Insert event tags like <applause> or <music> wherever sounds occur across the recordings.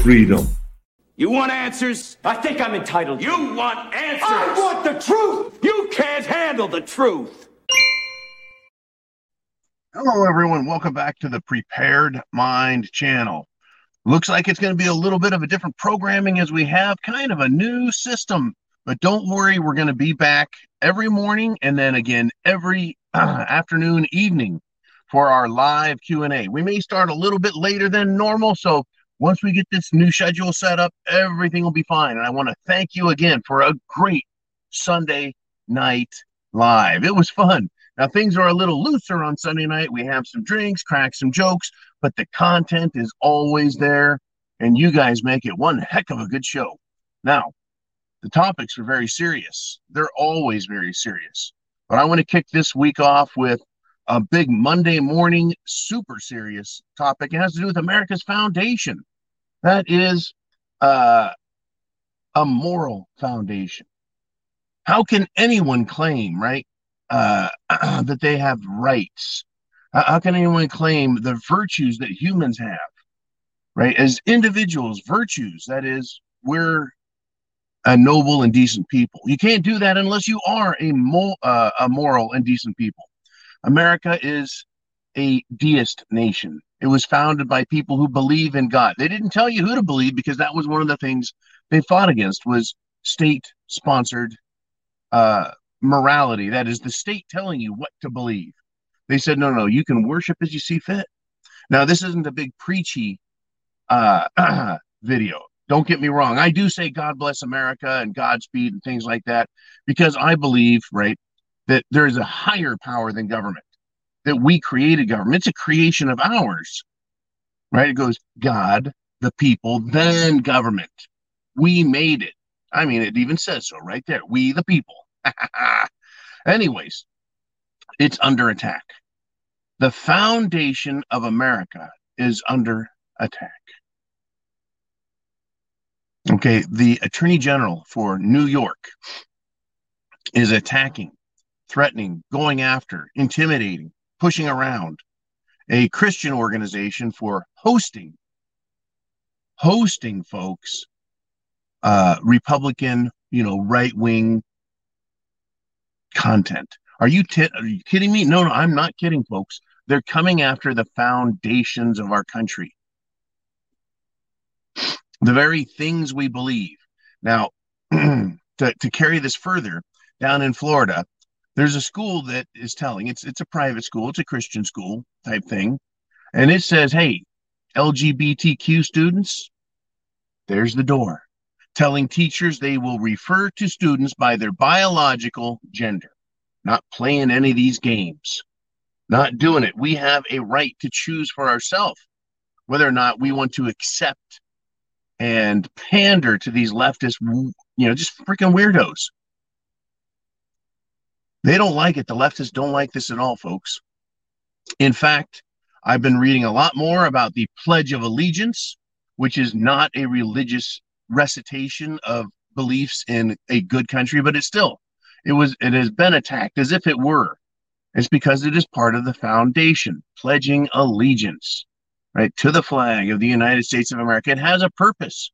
Screw your freedom. You want answers? I think I'm entitled. You want answers? I want the truth! You can't handle the truth. Hello, everyone. Welcome back to the Prepared Mind channel. Looks like it's going to be a little bit of a different programming as we have kind of a new system. But don't worry, we're going to be back every morning and then again every uh, <clears throat> afternoon, evening for our live Q&A. We may start a little bit later than normal, so once we get this new schedule set up, everything will be fine. And I want to thank you again for a great Sunday night live. It was fun. Now, things are a little looser on Sunday night. We have some drinks, crack some jokes, but the content is always there, and you guys make it one heck of a good show. Now, the topics are very serious. They're always very serious. But I want to kick this week off with a big Monday morning, super serious topic. It has to do with America's foundation. That is uh, a moral foundation. How can anyone claim, right, uh, <clears throat> that they have rights? How can anyone claim the virtues that humans have, right? As individuals, virtues, that is, we're a noble and decent people. You can't do that unless you are a, mo- uh, a moral and decent people. America is a deist nation. It was founded by people who believe in God. They didn't tell you who to believe because that was one of the things they fought against was state-sponsored uh, morality. That is the state telling you what to believe. They said, no, no, you can worship as you see fit. Now, this isn't a big preachy uh, <clears throat> video. Don't get me wrong. I do say God bless America and Godspeed and things like that because I believe, right, that there is a higher power than government, that we created government. It's a creation of ours, right? It goes God, the people, then government. We made it. I mean, it even says so right there. We, the people. <laughs> Anyways, it's under attack. The foundation of America is under attack. Okay, the Attorney General for New York is attacking, threatening, going after, intimidating, pushing around a Christian organization for hosting, hosting folks, uh, Republican, you know, right wing content. Are you t- are you kidding me? No, no, I'm not kidding, folks. They're coming after the foundations of our country, the very things we believe. Now, <clears throat> to, to carry this further, down in Florida, there's a school that is telling it's it's a private school, it's a Christian school type thing, and it says, "Hey, LGBTQ students, there's the door." Telling teachers they will refer to students by their biological gender not playing any of these games, not doing it. We have a right to choose for ourselves whether or not we want to accept and pander to these leftist, you know, just freaking weirdos. They don't like it. The leftists don't like this at all, folks. In fact, I've been reading a lot more about the Pledge of Allegiance, which is not a religious recitation of beliefs in a good country, but it's still it was it has been attacked as if it were. It's because it is part of the foundation, pledging allegiance, right, to the flag of the United States of America. It has a purpose.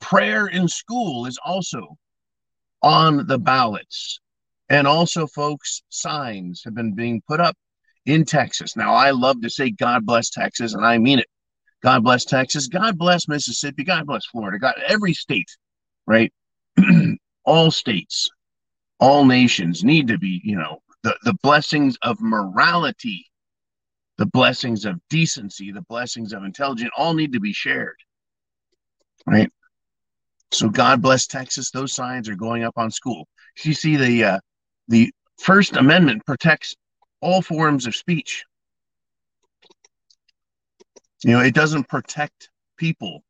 Prayer in school is also on the ballots. And also, folks, signs have been being put up in Texas. Now, I love to say God bless Texas, and I mean it. God bless Texas. God bless Mississippi. God bless Florida. God, every state, right? <clears throat> All states all nations need to be, you know, the, the blessings of morality, the blessings of decency, the blessings of intelligence all need to be shared. Right? So God bless Texas. Those signs are going up on school. You see, the uh, the First Amendment protects all forms of speech. You know, it doesn't protect people.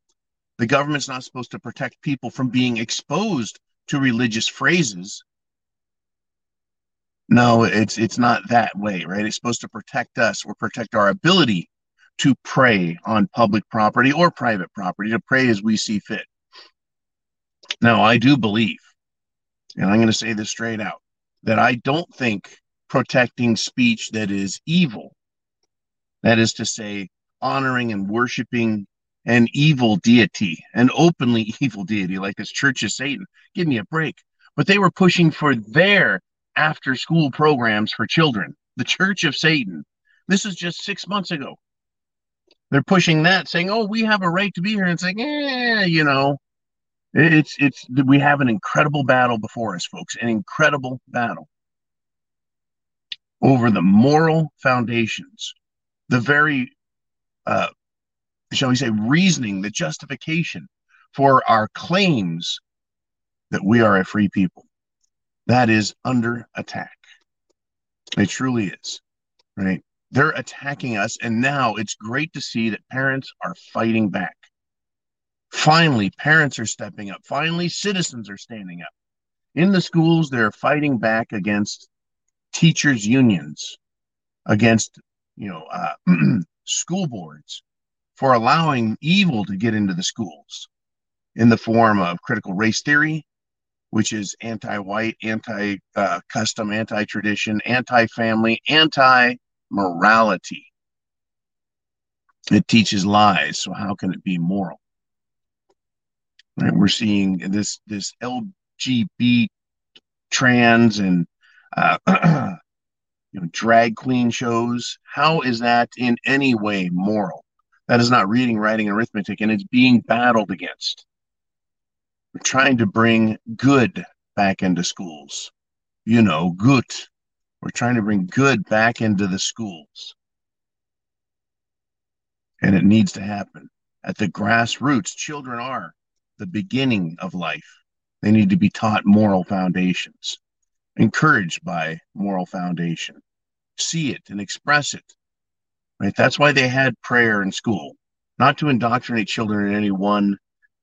The government's not supposed to protect people from being exposed to religious phrases no, it's it's not that way, right? It's supposed to protect us or protect our ability to pray on public property or private property, to pray as we see fit. Now, I do believe, and I'm going to say this straight out, that I don't think protecting speech that is evil, that is to say, honoring and worshiping an evil deity, an openly <laughs> evil deity like this Church of Satan. Give me a break. But they were pushing for their after school programs for children, the Church of Satan. This is just six months ago. They're pushing that, saying, "Oh, we have a right to be here," and saying, "Eh, you know, it's it's we have an incredible battle before us, folks. An incredible battle over the moral foundations, the very, uh, shall we say, reasoning, the justification for our claims that we are a free people. That is under attack. It truly is, right? They're attacking us, and now it's great to see that parents are fighting back. Finally, parents are stepping up. Finally, citizens are standing up. In the schools, they're fighting back against teachers' unions, against you know uh, <clears throat> school boards for allowing evil to get into the schools in the form of critical race theory, which is anti-white, anti-custom, anti-tradition, anti-family, anti-morality. It teaches lies, so how can it be moral? Right? We're seeing this this LGBT trans and uh, <clears throat> you know drag queen shows. How is that in any way moral? That is not reading, writing, arithmetic, and it's being battled against. We're trying to bring good back into schools. You know, good. We're trying to bring good back into the schools. And it needs to happen. At the grassroots, children are the beginning of life. They need to be taught moral foundations, encouraged by moral foundation, see it and express it. Right? That's why they had prayer in school, not to indoctrinate children in any one,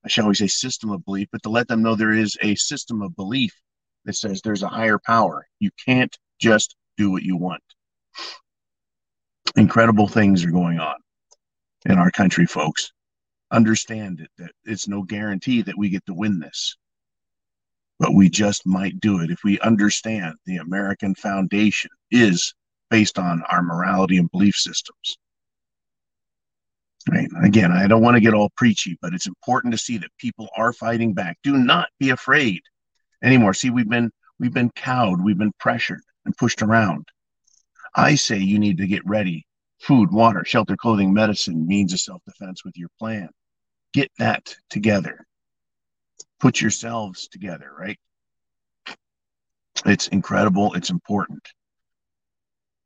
shall we say, system of belief, but to let them know there is a system of belief that says there's a higher power. You can't just do what you want. Incredible things are going on in our country, folks understand it that it's no guarantee that we get to win this. But we just might do it. If we understand the american foundation is based on our morality and belief systems. Right? Again i don't want to get all preachy but it's important to see that people are fighting back. Do not be afraid anymore. See we've been we've been cowed we've been pressured and pushed around. I say you need to get ready. Food water shelter clothing medicine means of self-defense with your plan get that together. Put yourselves together, right? It's incredible. It's important,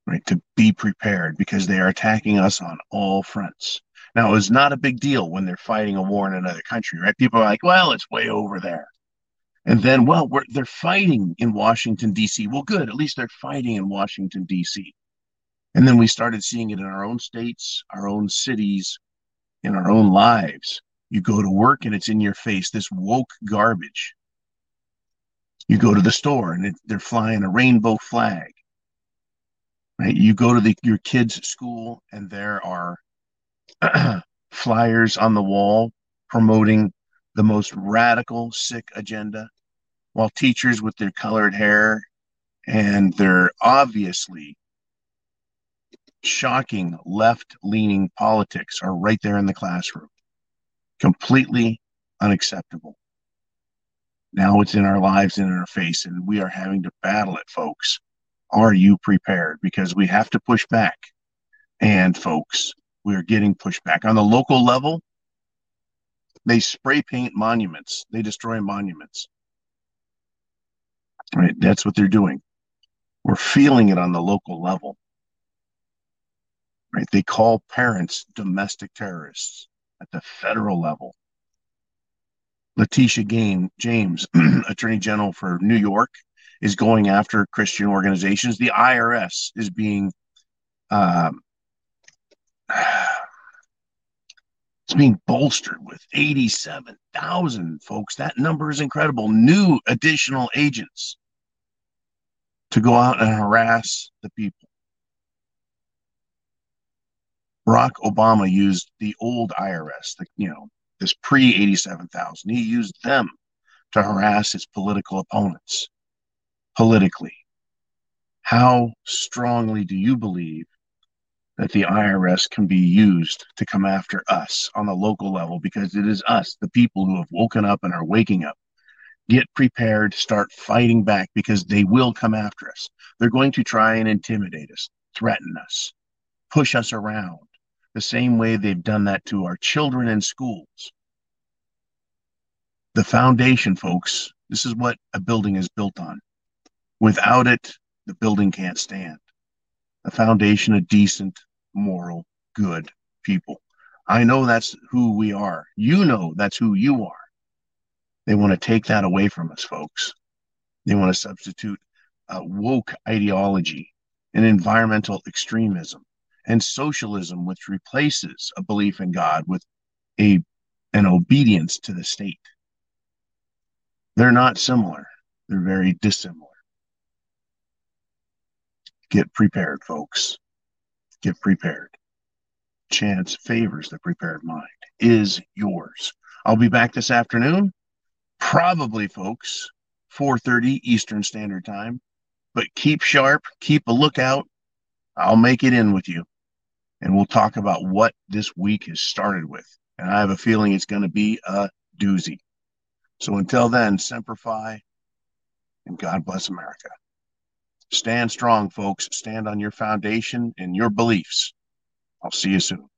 right? To be prepared because they are attacking us on all fronts. Now, it's not a big deal when they're fighting a war in another country, right? People are like, well, it's way over there. And then, well, they're fighting in Washington, D.C. Well, good. At least they're fighting in Washington, D.C. And then we started seeing it in our own states, our own cities, in our own lives. You go to work and it's in your face, this woke garbage. You go to the store and it, they're flying a rainbow flag. Right? You go to the, your kid's school and there are <clears throat> flyers on the wall promoting the most radical, sick agenda, while teachers with their colored hair and their obviously shocking left leaning politics are right there in the classroom completely unacceptable. Now it's in our lives and in our face, and we are having to battle it, folks. Are you prepared? Because we have to push back. And, folks, we are getting pushback. On the local level, they spray paint monuments, they destroy monuments. Right? That's what they're doing. We're feeling it on the local level. Right? They call parents domestic terrorists at the federal level. Letitia Game, James, <clears throat> Attorney General for New York, is going after Christian organizations. The IRS is being um, <sighs> it's being bolstered with 87,000 folks. That number is incredible. New additional agents to go out and harass the people. Barack Obama used the old IRS, the, you know, this pre 87,000. He used them to harass his political opponents politically. How strongly do you believe that the IRS can be used to come after us on the local level because it is us, the people who have woken up and are waking up. Get prepared, start fighting back because they will come after us. They're going to try and intimidate us, threaten us, push us around the same way they've done that to our children in schools. The foundation, folks, this is what a building is built on. Without it, the building can't stand. A foundation of decent, moral, good people. I know that's who we are. You know that's who you are. They want to take that away from us, folks. They want to substitute uh, woke ideology and environmental extremism and socialism, which replaces a belief in God with a an obedience to the state. They're not similar. They're very dissimilar. Get prepared, folks. Get prepared. Chance favors the prepared mind, is yours. I'll be back this afternoon, probably, folks, 4:30 Eastern Standard Time. But keep sharp, keep a lookout. I'll make it in with you. And we'll talk about what this week has started with. And I have a feeling it's going to be a doozy. So until then, Semper Fi, and God bless America. Stand strong, folks. Stand on your foundation and your beliefs. I'll see you soon.